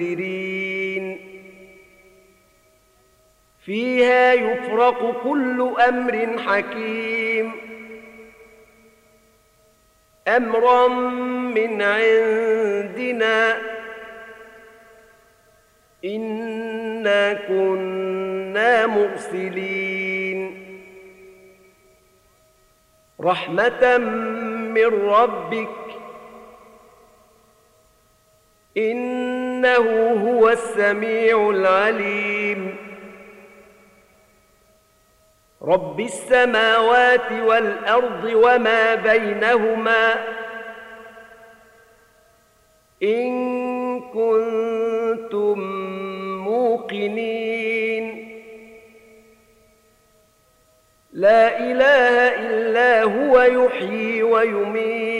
منذرين فيها يفرق كل أمر حكيم. أمرا من عندنا. إنا كنا مرسلين. رحمة من ربك. إنه هو السميع العليم. رب السماوات والأرض وما بينهما إن كنتم موقنين. لا إله إلا هو يحيي ويميت.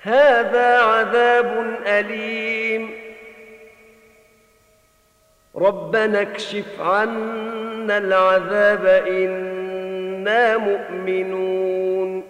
هذا عذاب أليم. ربنا اكشف عنا العذاب إنا مؤمنون.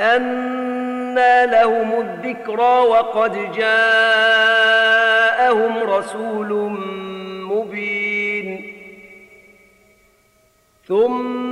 أنى لهم الذكرى وقد جاءهم رسول مبين. ثم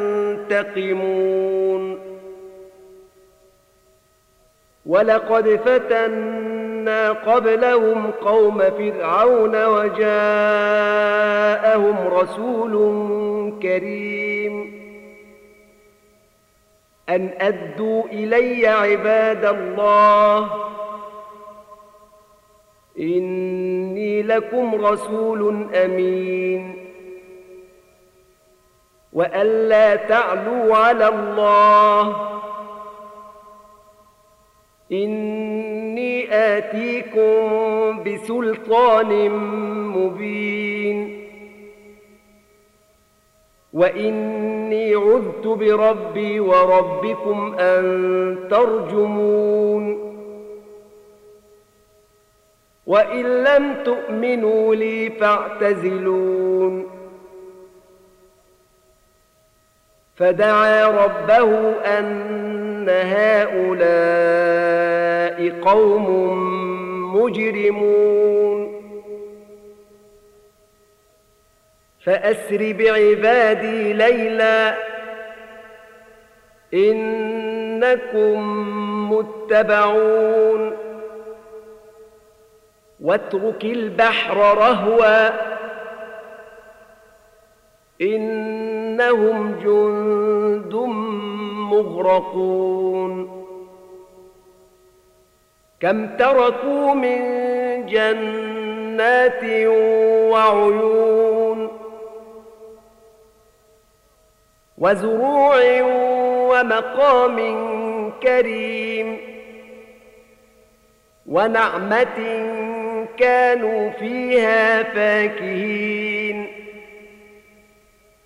منتقمون ولقد فتنا قبلهم قوم فرعون وجاءهم رسول كريم. أن أدوا إلي عباد الله. إني لكم رسول أمين. وألا تعلوا على الله إني آتيكم بسلطان مبين وإني عذت بربي وربكم أن ترجمون وإن لم تؤمنوا لي فاعتزلون فدعا ربه أن هؤلاء قوم مجرمون. فأسر بعبادي ليلا إنكم متبعون. واترك البحر رهوا إنهم جند مغرقون. كم تركوا من جنات وعيون وزروع ومقام كريم ونعمة كانوا فيها فاكهين.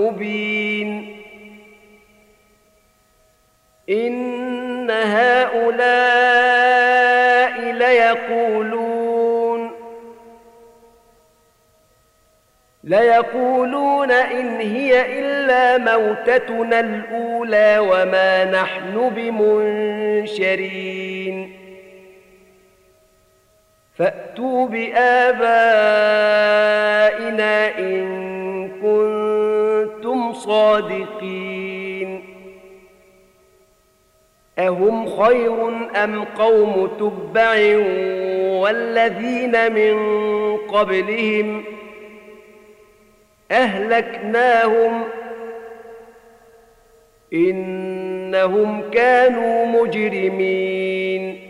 مبين. إن هؤلاء ليقولون ليقولون إن هي إلا موتتنا الأولى وما نحن بمنشرين. فأتوا بآبائنا إن كنتم صادقين أهم خير أم قوم تبع والذين من قبلهم أهلكناهم إنهم كانوا مجرمين.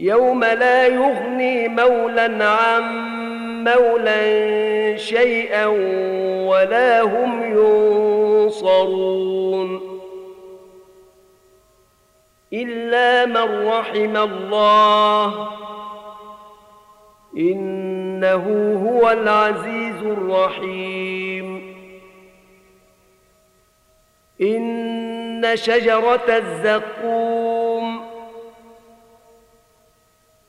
يوم لا يغني مولا عن مولا شيئا ولا هم ينصرون. إلا من رحم الله إنه هو العزيز الرحيم. إن شجرة الزقوم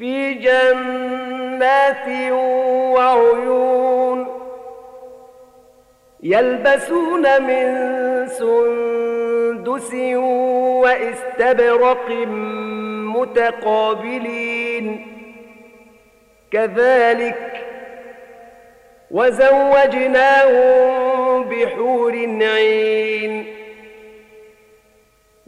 في جنات وعيون يلبسون من سندس واستبرق متقابلين كذلك وزوجناهم بحور عين